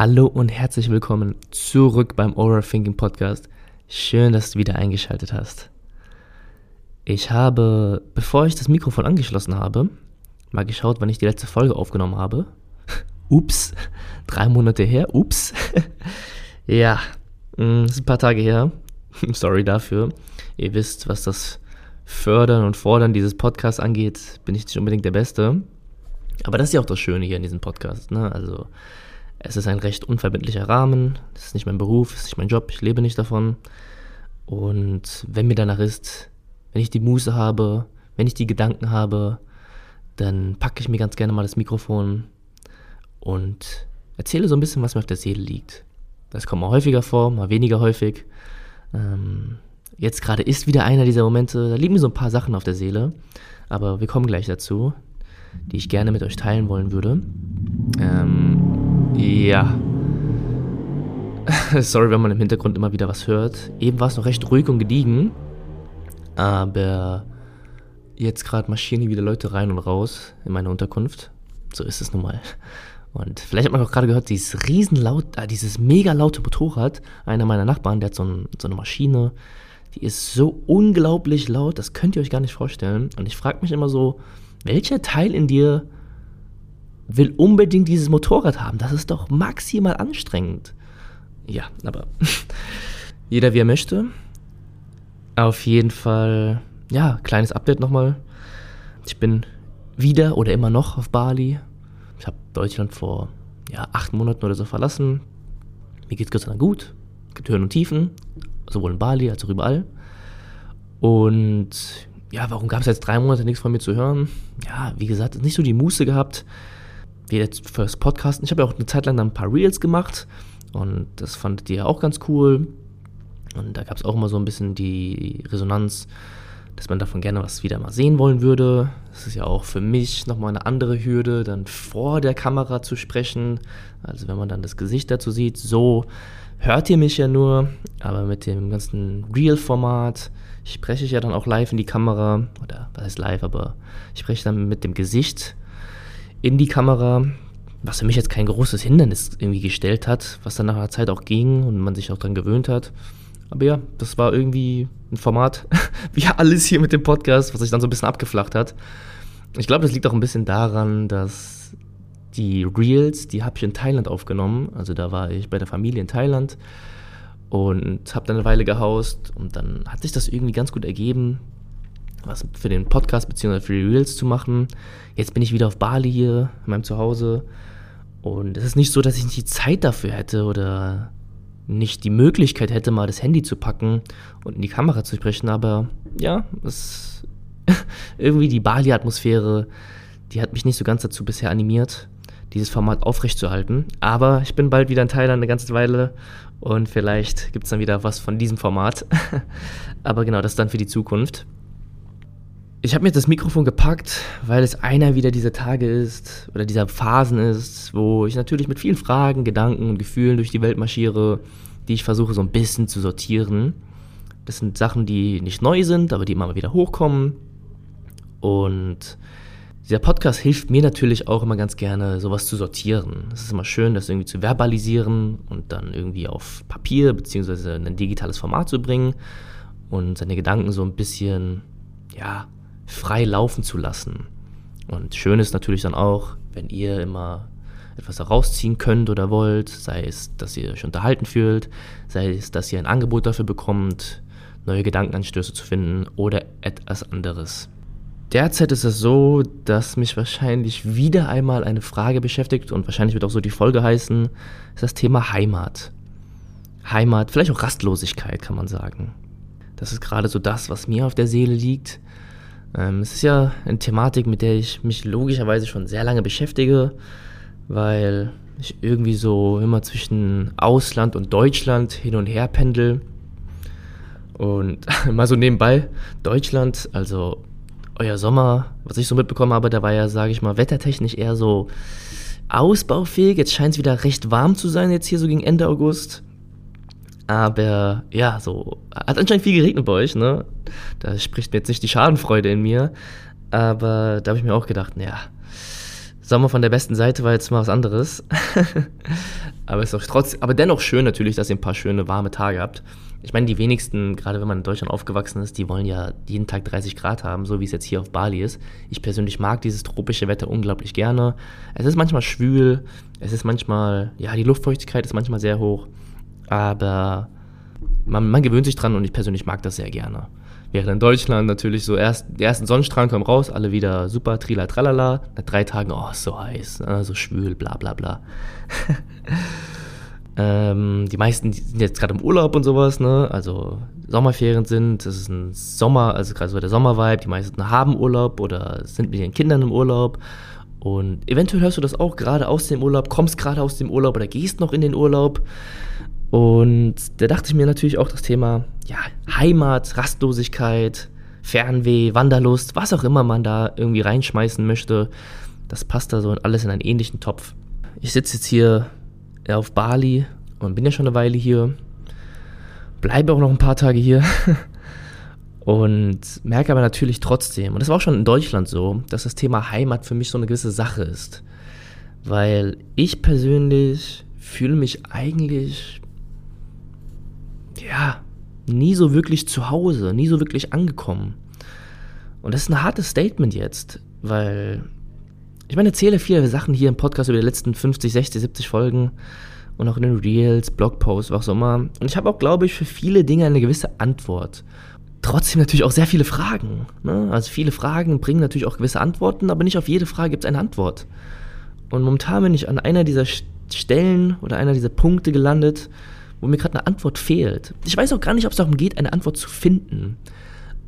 Hallo und herzlich willkommen zurück beim Overthinking Podcast. Schön, dass du wieder eingeschaltet hast. Ich habe, bevor ich das Mikrofon angeschlossen habe, mal geschaut, wann ich die letzte Folge aufgenommen habe. Ups, drei Monate her, ups. ja, mm, ist ein paar Tage her. Sorry dafür. Ihr wisst, was das Fördern und Fordern dieses Podcasts angeht, bin ich nicht unbedingt der Beste. Aber das ist ja auch das Schöne hier in diesem Podcast. Ne? Also, es ist ein recht unverbindlicher Rahmen. Das ist nicht mein Beruf, das ist nicht mein Job, ich lebe nicht davon. Und wenn mir danach ist, wenn ich die Muße habe, wenn ich die Gedanken habe, dann packe ich mir ganz gerne mal das Mikrofon und erzähle so ein bisschen, was mir auf der Seele liegt. Das kommt mal häufiger vor, mal weniger häufig. Ähm, jetzt gerade ist wieder einer dieser Momente, da liegen mir so ein paar Sachen auf der Seele, aber wir kommen gleich dazu die ich gerne mit euch teilen wollen würde. Ähm, ja. Sorry, wenn man im Hintergrund immer wieder was hört. Eben war es noch recht ruhig und gediegen. Aber jetzt gerade marschieren hier wieder Leute rein und raus in meine Unterkunft. So ist es nun mal. Und vielleicht hat man auch gerade gehört, dieses riesenlaut, äh, dieses mega laute Motorrad, einer meiner Nachbarn, der hat so, ein, so eine Maschine, die ist so unglaublich laut, das könnt ihr euch gar nicht vorstellen. Und ich frage mich immer so, welcher Teil in dir will unbedingt dieses Motorrad haben? Das ist doch maximal anstrengend. Ja, aber jeder wie er möchte. Auf jeden Fall, ja, kleines Update nochmal. Ich bin wieder oder immer noch auf Bali. Ich habe Deutschland vor ja, acht Monaten oder so verlassen. Mir geht es Dank gut. Es gibt Höhen und Tiefen, sowohl in Bali als auch überall. Und ja, warum gab es jetzt drei Monate nichts von mir zu hören? Ja, wie gesagt, nicht so die Muße gehabt, wie jetzt fürs Podcasten. Ich habe ja auch eine Zeit lang dann ein paar Reels gemacht und das fandet ihr auch ganz cool. Und da gab es auch immer so ein bisschen die Resonanz, dass man davon gerne was wieder mal sehen wollen würde. Das ist ja auch für mich nochmal eine andere Hürde, dann vor der Kamera zu sprechen. Also wenn man dann das Gesicht dazu sieht, so hört ihr mich ja nur, aber mit dem ganzen Real-Format spreche ich ja dann auch live in die Kamera, oder was heißt live, aber ich spreche dann mit dem Gesicht in die Kamera, was für mich jetzt kein großes Hindernis irgendwie gestellt hat, was dann nach einer Zeit auch ging und man sich auch daran gewöhnt hat. Aber ja, das war irgendwie ein Format, wie alles hier mit dem Podcast, was sich dann so ein bisschen abgeflacht hat. Ich glaube, das liegt auch ein bisschen daran, dass die Reels, die habe ich in Thailand aufgenommen. Also da war ich bei der Familie in Thailand und habe dann eine Weile gehaust und dann hat sich das irgendwie ganz gut ergeben, was für den Podcast bzw. für die Reels zu machen. Jetzt bin ich wieder auf Bali hier in meinem Zuhause und es ist nicht so, dass ich nicht die Zeit dafür hätte oder nicht die Möglichkeit hätte, mal das Handy zu packen und in die Kamera zu sprechen, aber ja, es irgendwie die Bali-Atmosphäre, die hat mich nicht so ganz dazu bisher animiert, dieses Format aufrechtzuerhalten. Aber ich bin bald wieder in Thailand eine ganze Weile und vielleicht gibt es dann wieder was von diesem Format. Aber genau, das dann für die Zukunft. Ich habe mir das Mikrofon gepackt, weil es einer wieder dieser Tage ist oder dieser Phasen ist, wo ich natürlich mit vielen Fragen, Gedanken und Gefühlen durch die Welt marschiere, die ich versuche so ein bisschen zu sortieren. Das sind Sachen, die nicht neu sind, aber die immer mal wieder hochkommen. Und dieser Podcast hilft mir natürlich auch immer ganz gerne, sowas zu sortieren. Es ist immer schön, das irgendwie zu verbalisieren und dann irgendwie auf Papier bzw. ein digitales Format zu bringen und seine Gedanken so ein bisschen, ja, frei laufen zu lassen. Und schön ist natürlich dann auch, wenn ihr immer etwas herausziehen könnt oder wollt, sei es, dass ihr euch unterhalten fühlt, sei es, dass ihr ein Angebot dafür bekommt, neue Gedankenanstöße zu finden oder etwas anderes. Derzeit ist es so, dass mich wahrscheinlich wieder einmal eine Frage beschäftigt und wahrscheinlich wird auch so die Folge heißen, ist das Thema Heimat. Heimat, vielleicht auch Rastlosigkeit kann man sagen. Das ist gerade so das, was mir auf der Seele liegt. Ähm, es ist ja eine Thematik, mit der ich mich logischerweise schon sehr lange beschäftige, weil ich irgendwie so immer zwischen Ausland und Deutschland hin und her pendel. Und mal so nebenbei, Deutschland, also euer Sommer, was ich so mitbekommen habe, der war ja, sage ich mal, wettertechnisch eher so ausbaufähig. Jetzt scheint es wieder recht warm zu sein, jetzt hier so gegen Ende August. Aber ja, so, hat anscheinend viel geregnet bei euch, ne? Da spricht mir jetzt nicht die Schadenfreude in mir. Aber da habe ich mir auch gedacht, naja, Sommer von der besten Seite war jetzt mal was anderes. aber ist doch trotz, aber dennoch schön natürlich, dass ihr ein paar schöne warme Tage habt. Ich meine, die wenigsten, gerade wenn man in Deutschland aufgewachsen ist, die wollen ja jeden Tag 30 Grad haben, so wie es jetzt hier auf Bali ist. Ich persönlich mag dieses tropische Wetter unglaublich gerne. Es ist manchmal schwül, es ist manchmal, ja, die Luftfeuchtigkeit ist manchmal sehr hoch, aber man, man gewöhnt sich dran und ich persönlich mag das sehr gerne. Während in Deutschland natürlich so erst, die ersten Sonnenstrahlen kommen raus, alle wieder super, trila, tralala. Nach drei Tagen, oh, so heiß, ne, so schwül, bla bla bla. ähm, die meisten die sind jetzt gerade im Urlaub und sowas, ne? Also Sommerferien sind, das ist ein Sommer, also gerade so der Sommervibe, die meisten haben Urlaub oder sind mit ihren Kindern im Urlaub. Und eventuell hörst du das auch gerade aus dem Urlaub, kommst gerade aus dem Urlaub oder gehst noch in den Urlaub. Und da dachte ich mir natürlich auch das Thema ja, Heimat, Rastlosigkeit, Fernweh, Wanderlust, was auch immer man da irgendwie reinschmeißen möchte. Das passt da so alles in einen ähnlichen Topf. Ich sitze jetzt hier auf Bali und bin ja schon eine Weile hier. Bleibe auch noch ein paar Tage hier. und merke aber natürlich trotzdem, und das war auch schon in Deutschland so, dass das Thema Heimat für mich so eine gewisse Sache ist. Weil ich persönlich fühle mich eigentlich ja, nie so wirklich zu Hause, nie so wirklich angekommen. Und das ist ein hartes Statement jetzt, weil ich meine, erzähle viele Sachen hier im Podcast über die letzten 50, 60, 70 Folgen und auch in den Reels, Blogposts, was auch immer. Und ich habe auch, glaube ich, für viele Dinge eine gewisse Antwort. Trotzdem natürlich auch sehr viele Fragen. Ne? Also viele Fragen bringen natürlich auch gewisse Antworten, aber nicht auf jede Frage gibt es eine Antwort. Und momentan bin ich an einer dieser Stellen oder einer dieser Punkte gelandet, wo mir gerade eine Antwort fehlt. Ich weiß auch gar nicht, ob es darum geht, eine Antwort zu finden.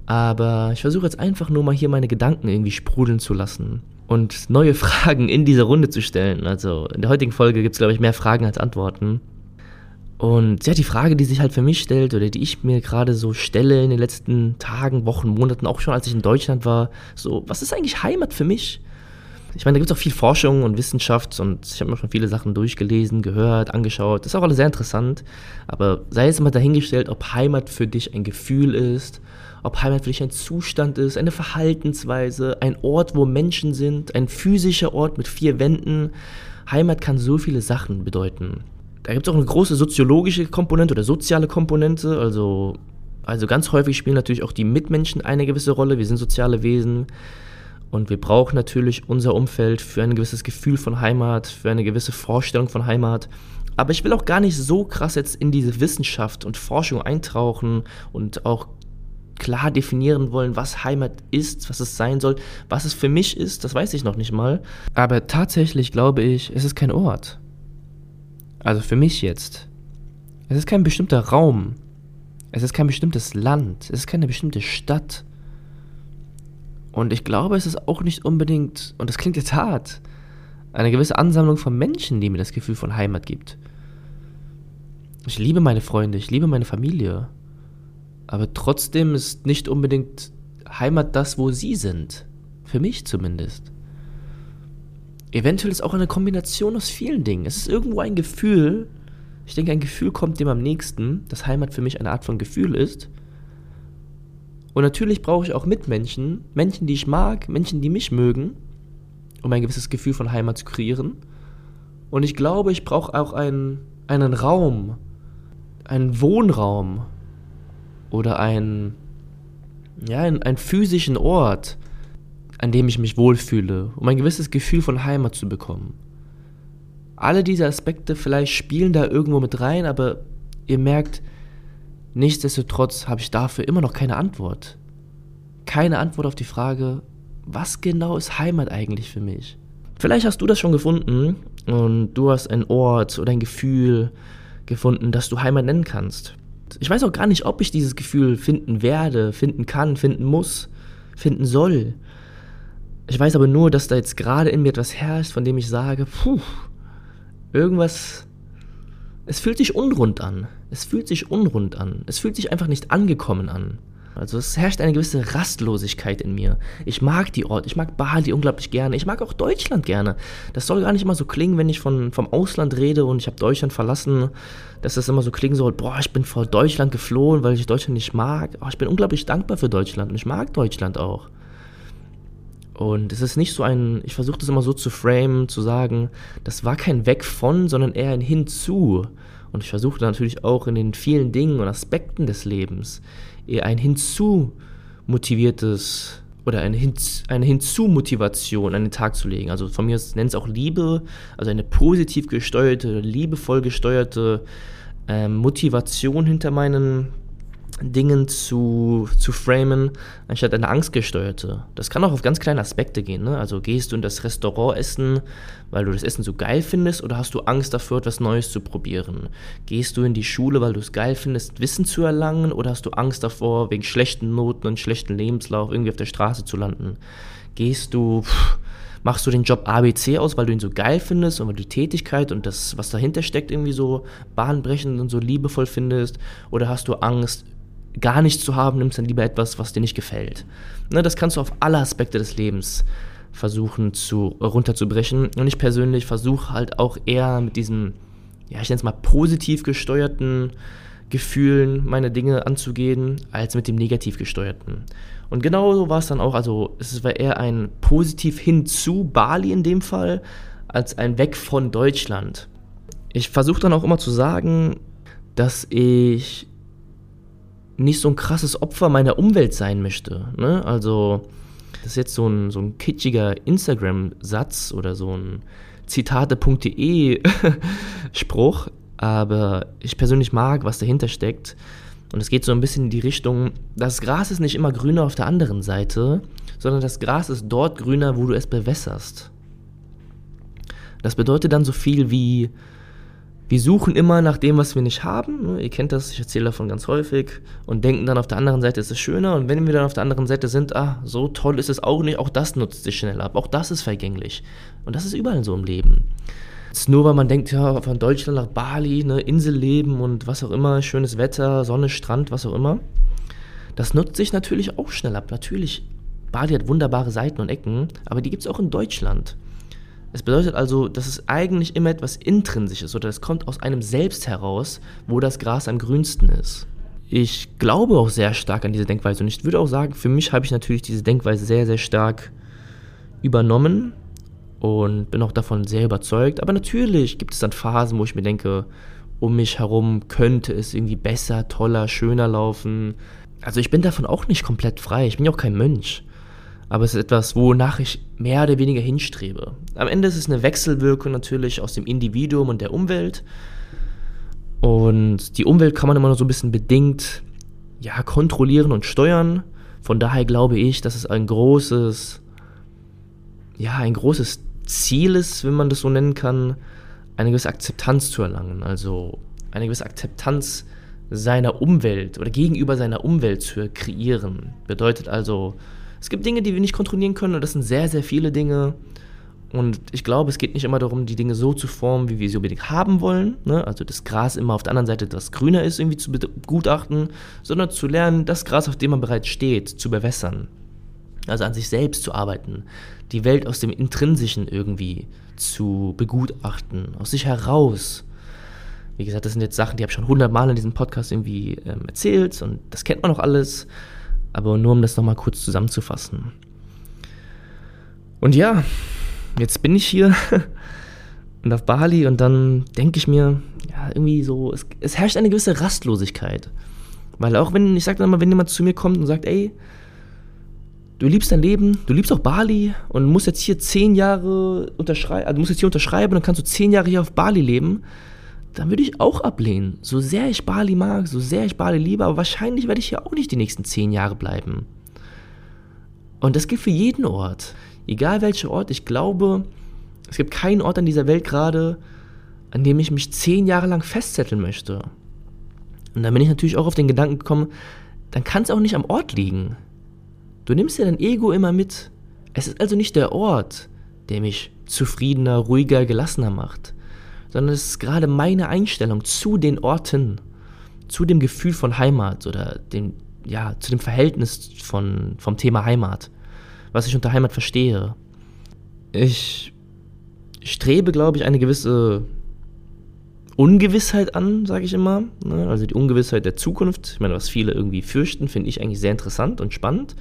Aber ich versuche jetzt einfach nur mal hier meine Gedanken irgendwie sprudeln zu lassen und neue Fragen in diese Runde zu stellen. Also in der heutigen Folge gibt es, glaube ich, mehr Fragen als Antworten. Und ja, die Frage, die sich halt für mich stellt oder die ich mir gerade so stelle in den letzten Tagen, Wochen, Monaten, auch schon als ich in Deutschland war, so, was ist eigentlich Heimat für mich? Ich meine, da gibt es auch viel Forschung und Wissenschaft und ich habe mir schon viele Sachen durchgelesen, gehört, angeschaut. Das ist auch alles sehr interessant. Aber sei es immer dahingestellt, ob Heimat für dich ein Gefühl ist, ob Heimat für dich ein Zustand ist, eine Verhaltensweise, ein Ort, wo Menschen sind, ein physischer Ort mit vier Wänden. Heimat kann so viele Sachen bedeuten. Da gibt es auch eine große soziologische Komponente oder soziale Komponente. Also, also ganz häufig spielen natürlich auch die Mitmenschen eine gewisse Rolle. Wir sind soziale Wesen. Und wir brauchen natürlich unser Umfeld für ein gewisses Gefühl von Heimat, für eine gewisse Vorstellung von Heimat. Aber ich will auch gar nicht so krass jetzt in diese Wissenschaft und Forschung eintauchen und auch klar definieren wollen, was Heimat ist, was es sein soll, was es für mich ist, das weiß ich noch nicht mal. Aber tatsächlich glaube ich, es ist kein Ort. Also für mich jetzt. Es ist kein bestimmter Raum. Es ist kein bestimmtes Land. Es ist keine bestimmte Stadt. Und ich glaube, es ist auch nicht unbedingt, und das klingt jetzt hart, eine gewisse Ansammlung von Menschen, die mir das Gefühl von Heimat gibt. Ich liebe meine Freunde, ich liebe meine Familie. Aber trotzdem ist nicht unbedingt Heimat das, wo sie sind. Für mich zumindest. Eventuell ist auch eine Kombination aus vielen Dingen. Es ist irgendwo ein Gefühl. Ich denke, ein Gefühl kommt dem am nächsten, dass Heimat für mich eine Art von Gefühl ist. Und natürlich brauche ich auch Mitmenschen, Menschen, die ich mag, Menschen, die mich mögen, um ein gewisses Gefühl von Heimat zu kreieren. Und ich glaube, ich brauche auch einen, einen Raum, einen Wohnraum oder einen, ja, einen, einen physischen Ort, an dem ich mich wohlfühle, um ein gewisses Gefühl von Heimat zu bekommen. Alle diese Aspekte vielleicht spielen da irgendwo mit rein, aber ihr merkt, Nichtsdestotrotz habe ich dafür immer noch keine Antwort. Keine Antwort auf die Frage, was genau ist Heimat eigentlich für mich? Vielleicht hast du das schon gefunden und du hast einen Ort oder ein Gefühl gefunden, das du Heimat nennen kannst. Ich weiß auch gar nicht, ob ich dieses Gefühl finden werde, finden kann, finden muss, finden soll. Ich weiß aber nur, dass da jetzt gerade in mir etwas herrscht, von dem ich sage, puh, irgendwas es fühlt sich unrund an. Es fühlt sich unrund an. Es fühlt sich einfach nicht angekommen an. Also es herrscht eine gewisse Rastlosigkeit in mir. Ich mag die Ort, ich mag Bali unglaublich gerne. Ich mag auch Deutschland gerne. Das soll gar nicht immer so klingen, wenn ich von, vom Ausland rede und ich habe Deutschland verlassen, dass das immer so klingen soll, boah, ich bin vor Deutschland geflohen, weil ich Deutschland nicht mag. Oh, ich bin unglaublich dankbar für Deutschland und ich mag Deutschland auch. Und es ist nicht so ein, ich versuche das immer so zu framen, zu sagen, das war kein Weg von, sondern eher ein Hinzu. Und ich versuche natürlich auch in den vielen Dingen und Aspekten des Lebens eher ein Hinzu motiviertes oder eine, Hinz, eine Hinzu-Motivation an den Tag zu legen. Also von mir nennt es auch Liebe, also eine positiv gesteuerte, liebevoll gesteuerte äh, Motivation hinter meinen Dingen zu, zu framen, anstatt eine angstgesteuerte. Das kann auch auf ganz kleine Aspekte gehen. Ne? Also gehst du in das Restaurant essen, weil du das Essen so geil findest, oder hast du Angst dafür, etwas Neues zu probieren? Gehst du in die Schule, weil du es geil findest, Wissen zu erlangen, oder hast du Angst davor, wegen schlechten Noten und schlechten Lebenslauf irgendwie auf der Straße zu landen? Gehst du, pff, machst du den Job ABC aus, weil du ihn so geil findest und weil du die Tätigkeit und das, was dahinter steckt, irgendwie so bahnbrechend und so liebevoll findest? Oder hast du Angst, gar nichts zu haben, nimmst dann lieber etwas, was dir nicht gefällt. Ne, das kannst du auf alle Aspekte des Lebens versuchen zu runterzubrechen. Und ich persönlich versuche halt auch eher mit diesem, ja, ich nenne es mal positiv gesteuerten Gefühlen meine Dinge anzugehen, als mit dem negativ gesteuerten. Und genau so war es dann auch, also es war eher ein positiv hin zu Bali in dem Fall, als ein Weg von Deutschland. Ich versuche dann auch immer zu sagen, dass ich nicht so ein krasses Opfer meiner Umwelt sein möchte. Ne? Also, das ist jetzt so ein, so ein kitschiger Instagram-Satz oder so ein Zitate.de-Spruch, aber ich persönlich mag, was dahinter steckt. Und es geht so ein bisschen in die Richtung, das Gras ist nicht immer grüner auf der anderen Seite, sondern das Gras ist dort grüner, wo du es bewässerst. Das bedeutet dann so viel wie, wir suchen immer nach dem, was wir nicht haben. Ne? Ihr kennt das, ich erzähle davon ganz häufig. Und denken dann auf der anderen Seite ist es schöner. Und wenn wir dann auf der anderen Seite sind, ah, so toll ist es auch nicht, auch das nutzt sich schnell ab. Auch das ist vergänglich. Und das ist überall so im Leben. Jetzt nur weil man denkt, ja, von Deutschland nach Bali, ne, Inselleben und was auch immer, schönes Wetter, Sonne, Strand, was auch immer. Das nutzt sich natürlich auch schnell ab. Natürlich, Bali hat wunderbare Seiten und Ecken, aber die gibt es auch in Deutschland. Es bedeutet also, dass es eigentlich immer etwas Intrinsisches oder es kommt aus einem selbst heraus, wo das Gras am grünsten ist. Ich glaube auch sehr stark an diese Denkweise und ich würde auch sagen, für mich habe ich natürlich diese Denkweise sehr, sehr stark übernommen und bin auch davon sehr überzeugt. Aber natürlich gibt es dann Phasen, wo ich mir denke, um mich herum könnte es irgendwie besser, toller, schöner laufen. Also ich bin davon auch nicht komplett frei. Ich bin ja auch kein Mönch aber es ist etwas, wonach ich mehr oder weniger hinstrebe. Am Ende ist es eine Wechselwirkung natürlich aus dem Individuum und der Umwelt. Und die Umwelt kann man immer nur so ein bisschen bedingt ja, kontrollieren und steuern. Von daher glaube ich, dass es ein großes, ja, ein großes Ziel ist, wenn man das so nennen kann, eine gewisse Akzeptanz zu erlangen. Also eine gewisse Akzeptanz seiner Umwelt oder gegenüber seiner Umwelt zu kreieren. Bedeutet also, es gibt Dinge, die wir nicht kontrollieren können und das sind sehr, sehr viele Dinge. Und ich glaube, es geht nicht immer darum, die Dinge so zu formen, wie wir sie unbedingt haben wollen. Ne? Also das Gras immer auf der anderen Seite, das grüner ist, irgendwie zu begutachten, sondern zu lernen, das Gras, auf dem man bereits steht, zu bewässern. Also an sich selbst zu arbeiten, die Welt aus dem Intrinsischen irgendwie zu begutachten, aus sich heraus. Wie gesagt, das sind jetzt Sachen, die habe ich schon hundertmal in diesem Podcast irgendwie ähm, erzählt und das kennt man auch alles. Aber nur um das nochmal kurz zusammenzufassen. Und ja, jetzt bin ich hier und auf Bali und dann denke ich mir, ja, irgendwie so, es, es, herrscht eine gewisse Rastlosigkeit. Weil auch wenn, ich sage dann mal, wenn jemand zu mir kommt und sagt, ey, du liebst dein Leben, du liebst auch Bali und musst jetzt hier zehn Jahre unterschreiben, also musst jetzt hier unterschreiben und dann kannst du zehn Jahre hier auf Bali leben, dann würde ich auch ablehnen. So sehr ich Bali mag, so sehr ich Bali liebe, aber wahrscheinlich werde ich hier auch nicht die nächsten zehn Jahre bleiben. Und das gilt für jeden Ort. Egal welcher Ort, ich glaube, es gibt keinen Ort an dieser Welt gerade, an dem ich mich zehn Jahre lang festzetteln möchte. Und dann bin ich natürlich auch auf den Gedanken gekommen, dann kann es auch nicht am Ort liegen. Du nimmst ja dein Ego immer mit. Es ist also nicht der Ort, der mich zufriedener, ruhiger, gelassener macht sondern es ist gerade meine Einstellung zu den Orten, zu dem Gefühl von Heimat oder dem, ja, zu dem Verhältnis von, vom Thema Heimat, was ich unter Heimat verstehe. Ich strebe, glaube ich, eine gewisse Ungewissheit an, sage ich immer. Ne? Also die Ungewissheit der Zukunft. Ich meine, was viele irgendwie fürchten, finde ich eigentlich sehr interessant und spannend.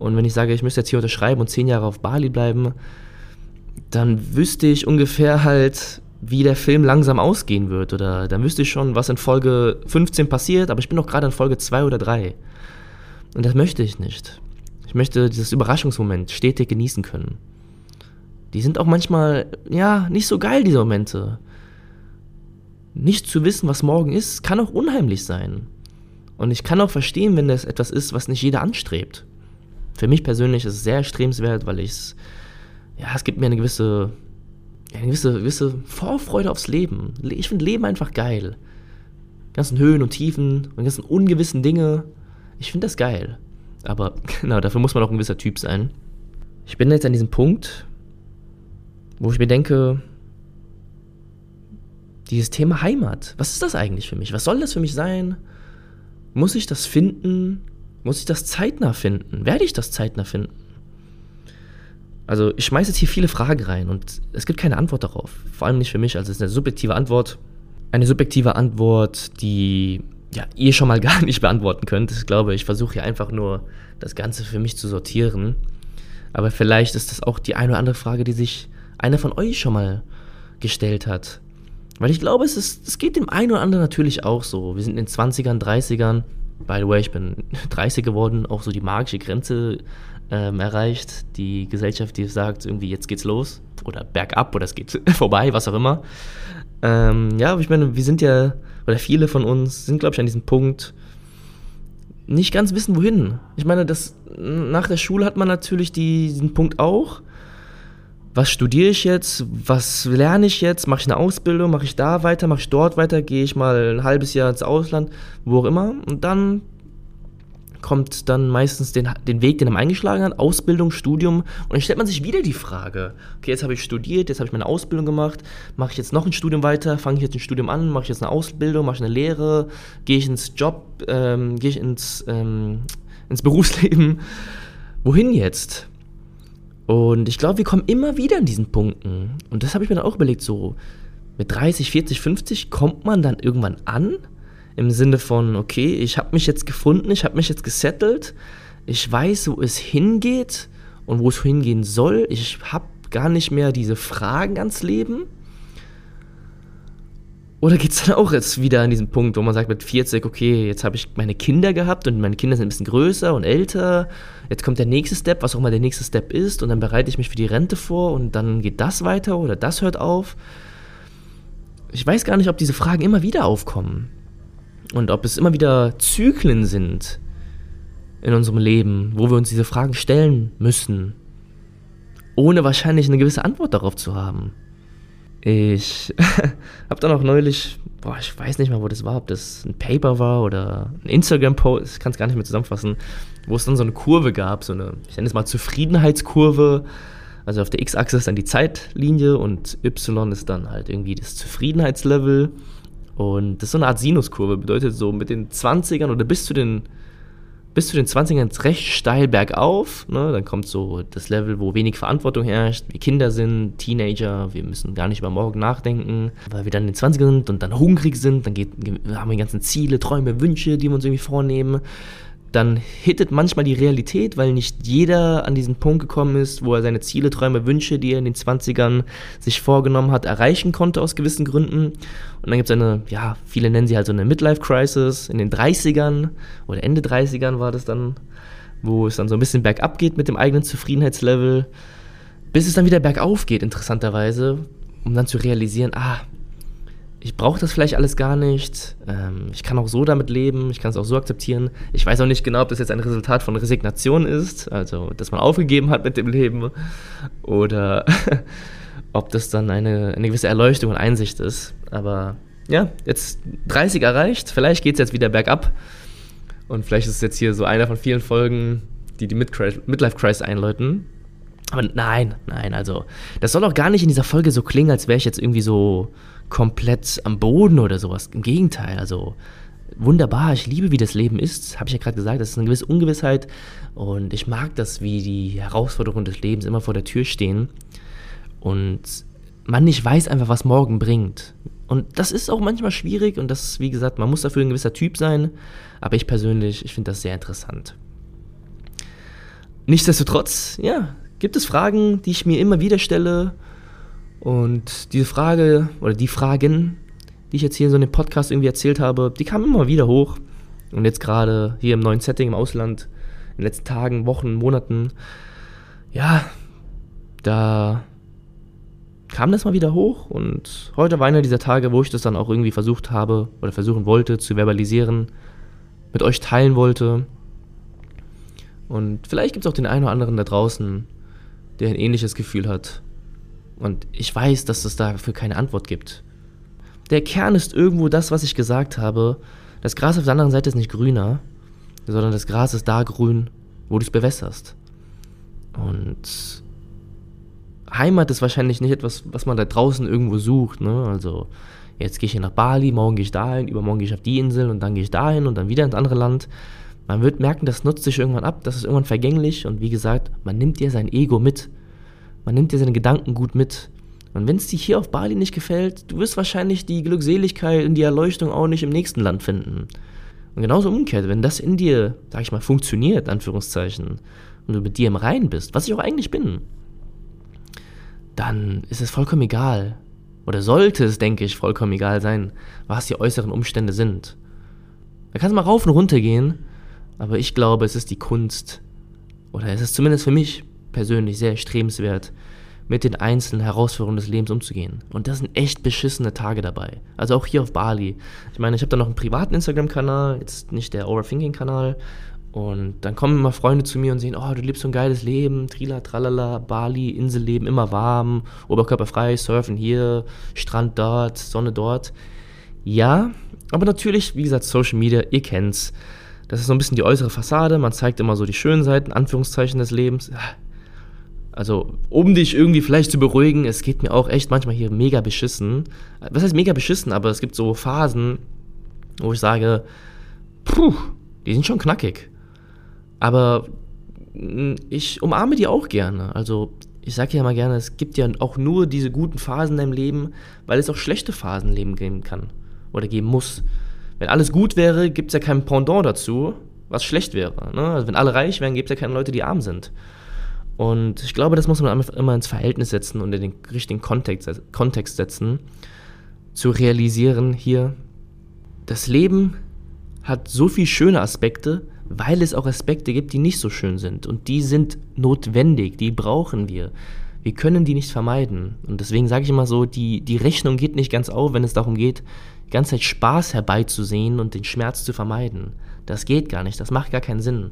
Und wenn ich sage, ich müsste jetzt hier unterschreiben und zehn Jahre auf Bali bleiben, dann wüsste ich ungefähr halt, wie der Film langsam ausgehen wird. Oder dann wüsste ich schon, was in Folge 15 passiert, aber ich bin noch gerade in Folge 2 oder 3. Und das möchte ich nicht. Ich möchte dieses Überraschungsmoment stetig genießen können. Die sind auch manchmal, ja, nicht so geil, diese Momente. Nicht zu wissen, was morgen ist, kann auch unheimlich sein. Und ich kann auch verstehen, wenn das etwas ist, was nicht jeder anstrebt. Für mich persönlich ist es sehr erstrebenswert, weil ich es, ja, es gibt mir eine gewisse eine gewisse, gewisse Vorfreude aufs Leben. Ich finde Leben einfach geil. Die ganzen Höhen und Tiefen und ganzen ungewissen Dinge. Ich finde das geil. Aber genau, dafür muss man auch ein gewisser Typ sein. Ich bin jetzt an diesem Punkt, wo ich mir denke, dieses Thema Heimat, was ist das eigentlich für mich? Was soll das für mich sein? Muss ich das finden? Muss ich das zeitnah finden? Werde ich das zeitnah finden? Also ich schmeiße jetzt hier viele Fragen rein und es gibt keine Antwort darauf. Vor allem nicht für mich. Also es ist eine subjektive Antwort. Eine subjektive Antwort, die ja, ihr schon mal gar nicht beantworten könnt. Ich glaube, ich versuche hier einfach nur das Ganze für mich zu sortieren. Aber vielleicht ist das auch die eine oder andere Frage, die sich einer von euch schon mal gestellt hat. Weil ich glaube, es, ist, es geht dem einen oder anderen natürlich auch so. Wir sind in den 20ern, 30ern. By the way, ich bin 30 geworden, auch so die magische Grenze ähm, erreicht. Die Gesellschaft, die sagt, irgendwie jetzt geht's los oder bergab oder es geht vorbei, was auch immer. Ähm, ja, aber ich meine, wir sind ja, oder viele von uns sind, glaube ich, an diesem Punkt, nicht ganz wissen, wohin. Ich meine, das, nach der Schule hat man natürlich diesen Punkt auch. Was studiere ich jetzt? Was lerne ich jetzt? Mache ich eine Ausbildung? Mache ich da weiter? Mache ich dort weiter? Gehe ich mal ein halbes Jahr ins Ausland? Wo auch immer. Und dann kommt dann meistens den, den Weg, den man eingeschlagen hat, Ausbildung, Studium. Und dann stellt man sich wieder die Frage, okay, jetzt habe ich studiert, jetzt habe ich meine Ausbildung gemacht, mache ich jetzt noch ein Studium weiter, fange ich jetzt ein Studium an, mache ich jetzt eine Ausbildung, mache ich eine Lehre, gehe ich ins Job, ähm, gehe ich ins, ähm, ins Berufsleben. Wohin jetzt? Und ich glaube, wir kommen immer wieder an diesen Punkten. Und das habe ich mir dann auch überlegt, so mit 30, 40, 50 kommt man dann irgendwann an im Sinne von, okay, ich habe mich jetzt gefunden, ich habe mich jetzt gesettelt, ich weiß, wo es hingeht und wo es hingehen soll. Ich habe gar nicht mehr diese Fragen ans Leben. Oder geht es dann auch jetzt wieder an diesen Punkt, wo man sagt mit 40, okay, jetzt habe ich meine Kinder gehabt und meine Kinder sind ein bisschen größer und älter. Jetzt kommt der nächste Step, was auch immer der nächste Step ist, und dann bereite ich mich für die Rente vor und dann geht das weiter oder das hört auf. Ich weiß gar nicht, ob diese Fragen immer wieder aufkommen. Und ob es immer wieder Zyklen sind in unserem Leben, wo wir uns diese Fragen stellen müssen, ohne wahrscheinlich eine gewisse Antwort darauf zu haben. Ich habe dann auch neulich, boah, ich weiß nicht mal, wo das war, ob das ein Paper war oder ein Instagram-Post, ich kann es gar nicht mehr zusammenfassen, wo es dann so eine Kurve gab, so eine, ich nenne es mal Zufriedenheitskurve. Also auf der X-Achse ist dann die Zeitlinie und Y ist dann halt irgendwie das Zufriedenheitslevel. Und das ist so eine Art Sinuskurve, bedeutet so mit den 20ern oder bis zu den bis zu den 20ern recht steil bergauf. Ne? Dann kommt so das Level, wo wenig Verantwortung herrscht. Wir Kinder sind, Teenager, wir müssen gar nicht über morgen nachdenken, weil wir dann in den 20ern sind und dann hungrig sind. Dann geht, haben wir die ganzen Ziele, Träume, Wünsche, die wir uns irgendwie vornehmen dann hittet manchmal die Realität, weil nicht jeder an diesen Punkt gekommen ist, wo er seine Ziele, Träume, Wünsche, die er in den 20ern sich vorgenommen hat, erreichen konnte aus gewissen Gründen. Und dann gibt es eine, ja, viele nennen sie halt so eine Midlife-Crisis in den 30ern oder Ende 30ern war das dann, wo es dann so ein bisschen bergab geht mit dem eigenen Zufriedenheitslevel, bis es dann wieder bergauf geht, interessanterweise, um dann zu realisieren, ah, ich brauche das vielleicht alles gar nicht. Ähm, ich kann auch so damit leben, ich kann es auch so akzeptieren. Ich weiß auch nicht genau, ob das jetzt ein Resultat von Resignation ist, also dass man aufgegeben hat mit dem Leben, oder ob das dann eine, eine gewisse Erleuchtung und Einsicht ist. Aber ja, jetzt 30 erreicht, vielleicht geht es jetzt wieder bergab. Und vielleicht ist es jetzt hier so einer von vielen Folgen, die die Midlife Crisis einläuten. Aber nein, nein, also das soll auch gar nicht in dieser Folge so klingen, als wäre ich jetzt irgendwie so komplett am Boden oder sowas. Im Gegenteil, also wunderbar, ich liebe, wie das Leben ist, habe ich ja gerade gesagt, das ist eine gewisse Ungewissheit und ich mag das, wie die Herausforderungen des Lebens immer vor der Tür stehen und man nicht weiß einfach, was morgen bringt. Und das ist auch manchmal schwierig und das, wie gesagt, man muss dafür ein gewisser Typ sein, aber ich persönlich, ich finde das sehr interessant. nichtsdestotrotz, ja, gibt es Fragen, die ich mir immer wieder stelle. Und diese Frage oder die Fragen, die ich jetzt hier in so einem Podcast irgendwie erzählt habe, die kamen immer wieder hoch. Und jetzt gerade hier im neuen Setting im Ausland, in den letzten Tagen, Wochen, Monaten, ja, da kam das mal wieder hoch und heute war einer dieser Tage, wo ich das dann auch irgendwie versucht habe oder versuchen wollte zu verbalisieren, mit euch teilen wollte. Und vielleicht gibt es auch den einen oder anderen da draußen, der ein ähnliches Gefühl hat. Und ich weiß, dass es dafür keine Antwort gibt. Der Kern ist irgendwo das, was ich gesagt habe. Das Gras auf der anderen Seite ist nicht grüner, sondern das Gras ist da grün, wo du es bewässerst. Und Heimat ist wahrscheinlich nicht etwas, was man da draußen irgendwo sucht. Ne? Also jetzt gehe ich hier nach Bali, morgen gehe ich dahin, übermorgen gehe ich auf die Insel und dann gehe ich dahin und dann wieder ins andere Land. Man wird merken, das nutzt sich irgendwann ab, das ist irgendwann vergänglich und wie gesagt, man nimmt dir sein Ego mit. Man nimmt dir seine Gedanken gut mit. Und wenn es dir hier auf Bali nicht gefällt, du wirst wahrscheinlich die Glückseligkeit und die Erleuchtung auch nicht im nächsten Land finden. Und genauso umgekehrt, wenn das in dir, sag ich mal, funktioniert, Anführungszeichen, und du mit dir im Reinen bist, was ich auch eigentlich bin, dann ist es vollkommen egal. Oder sollte es, denke ich, vollkommen egal sein, was die äußeren Umstände sind. Da kannst du mal rauf und runter gehen, aber ich glaube, es ist die Kunst, oder es ist zumindest für mich persönlich sehr strebenswert, mit den einzelnen Herausforderungen des Lebens umzugehen. Und das sind echt beschissene Tage dabei. Also auch hier auf Bali. Ich meine, ich habe da noch einen privaten Instagram-Kanal, jetzt nicht der Overthinking-Kanal, und dann kommen immer Freunde zu mir und sehen, oh, du lebst so ein geiles Leben, Trila, Tralala, Bali, Inselleben, immer warm, oberkörperfrei, surfen hier, Strand dort, Sonne dort. Ja, aber natürlich, wie gesagt, Social Media, ihr kennt's. Das ist so ein bisschen die äußere Fassade, man zeigt immer so die schönen Seiten, Anführungszeichen des Lebens. Also, um dich irgendwie vielleicht zu beruhigen, es geht mir auch echt manchmal hier mega beschissen. Was heißt mega beschissen, aber es gibt so Phasen, wo ich sage, puh, die sind schon knackig. Aber mm, ich umarme die auch gerne. Also ich sage ja immer gerne, es gibt ja auch nur diese guten Phasen in deinem Leben, weil es auch schlechte Phasen im Leben geben kann oder geben muss. Wenn alles gut wäre, gibt es ja kein Pendant dazu, was schlecht wäre. Ne? Also wenn alle reich wären, gibt es ja keine Leute, die arm sind. Und ich glaube, das muss man immer ins Verhältnis setzen und in den richtigen Kontext, Kontext setzen, zu realisieren hier, das Leben hat so viele schöne Aspekte, weil es auch Aspekte gibt, die nicht so schön sind. Und die sind notwendig, die brauchen wir. Wir können die nicht vermeiden. Und deswegen sage ich immer so, die, die Rechnung geht nicht ganz auf, wenn es darum geht, die ganze Zeit Spaß herbeizusehen und den Schmerz zu vermeiden. Das geht gar nicht, das macht gar keinen Sinn.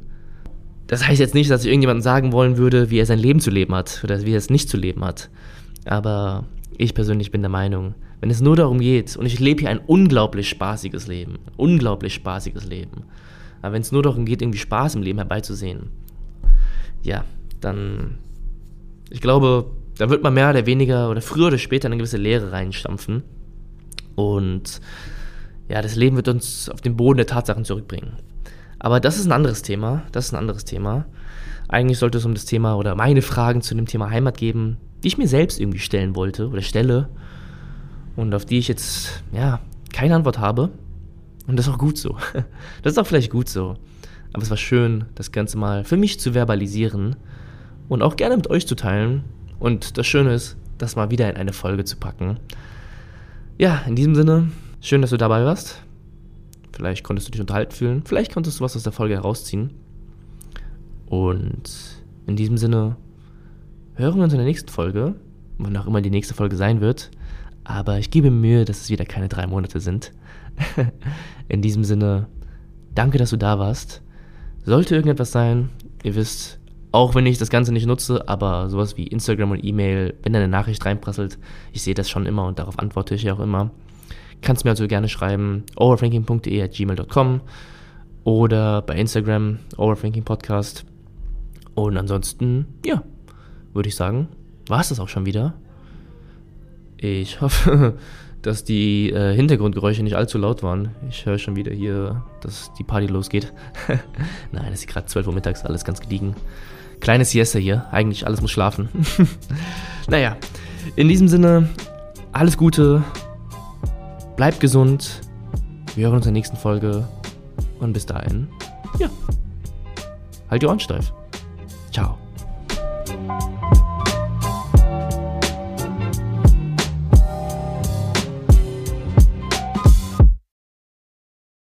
Das heißt jetzt nicht, dass ich irgendjemandem sagen wollen würde, wie er sein Leben zu leben hat oder wie er es nicht zu leben hat. Aber ich persönlich bin der Meinung, wenn es nur darum geht, und ich lebe hier ein unglaublich spaßiges Leben, unglaublich spaßiges Leben, aber wenn es nur darum geht, irgendwie Spaß im Leben herbeizusehen, ja, dann, ich glaube, da wird man mehr oder weniger oder früher oder später eine gewisse Leere reinstampfen. Und ja, das Leben wird uns auf den Boden der Tatsachen zurückbringen. Aber das ist ein anderes Thema. Das ist ein anderes Thema. Eigentlich sollte es um das Thema oder meine Fragen zu dem Thema Heimat geben, die ich mir selbst irgendwie stellen wollte oder stelle. Und auf die ich jetzt, ja, keine Antwort habe. Und das ist auch gut so. Das ist auch vielleicht gut so. Aber es war schön, das Ganze mal für mich zu verbalisieren und auch gerne mit euch zu teilen. Und das Schöne ist, das mal wieder in eine Folge zu packen. Ja, in diesem Sinne, schön, dass du dabei warst. Vielleicht konntest du dich unterhalten fühlen. Vielleicht konntest du was aus der Folge herausziehen. Und in diesem Sinne hören wir uns in der nächsten Folge, wann auch immer die nächste Folge sein wird. Aber ich gebe mir Mühe, dass es wieder keine drei Monate sind. In diesem Sinne, danke, dass du da warst. Sollte irgendetwas sein, ihr wisst, auch wenn ich das Ganze nicht nutze, aber sowas wie Instagram und E-Mail, wenn da eine Nachricht reinprasselt, ich sehe das schon immer und darauf antworte ich ja auch immer. Kannst mir also gerne schreiben, overthinking.de at gmail.com oder bei Instagram, Overthinking Podcast. Und ansonsten, ja, würde ich sagen, war es das auch schon wieder. Ich hoffe, dass die äh, Hintergrundgeräusche nicht allzu laut waren. Ich höre schon wieder hier, dass die Party losgeht. Nein, es ist gerade 12 Uhr mittags, alles ganz gediegen. Kleine Siesta hier, eigentlich alles muss schlafen. naja, in diesem Sinne, alles Gute, bleibt gesund. Wir hören uns in der nächsten Folge und bis dahin, ja, halt die Ohren steif.